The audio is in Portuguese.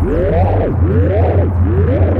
Yeah, yeah, yeah.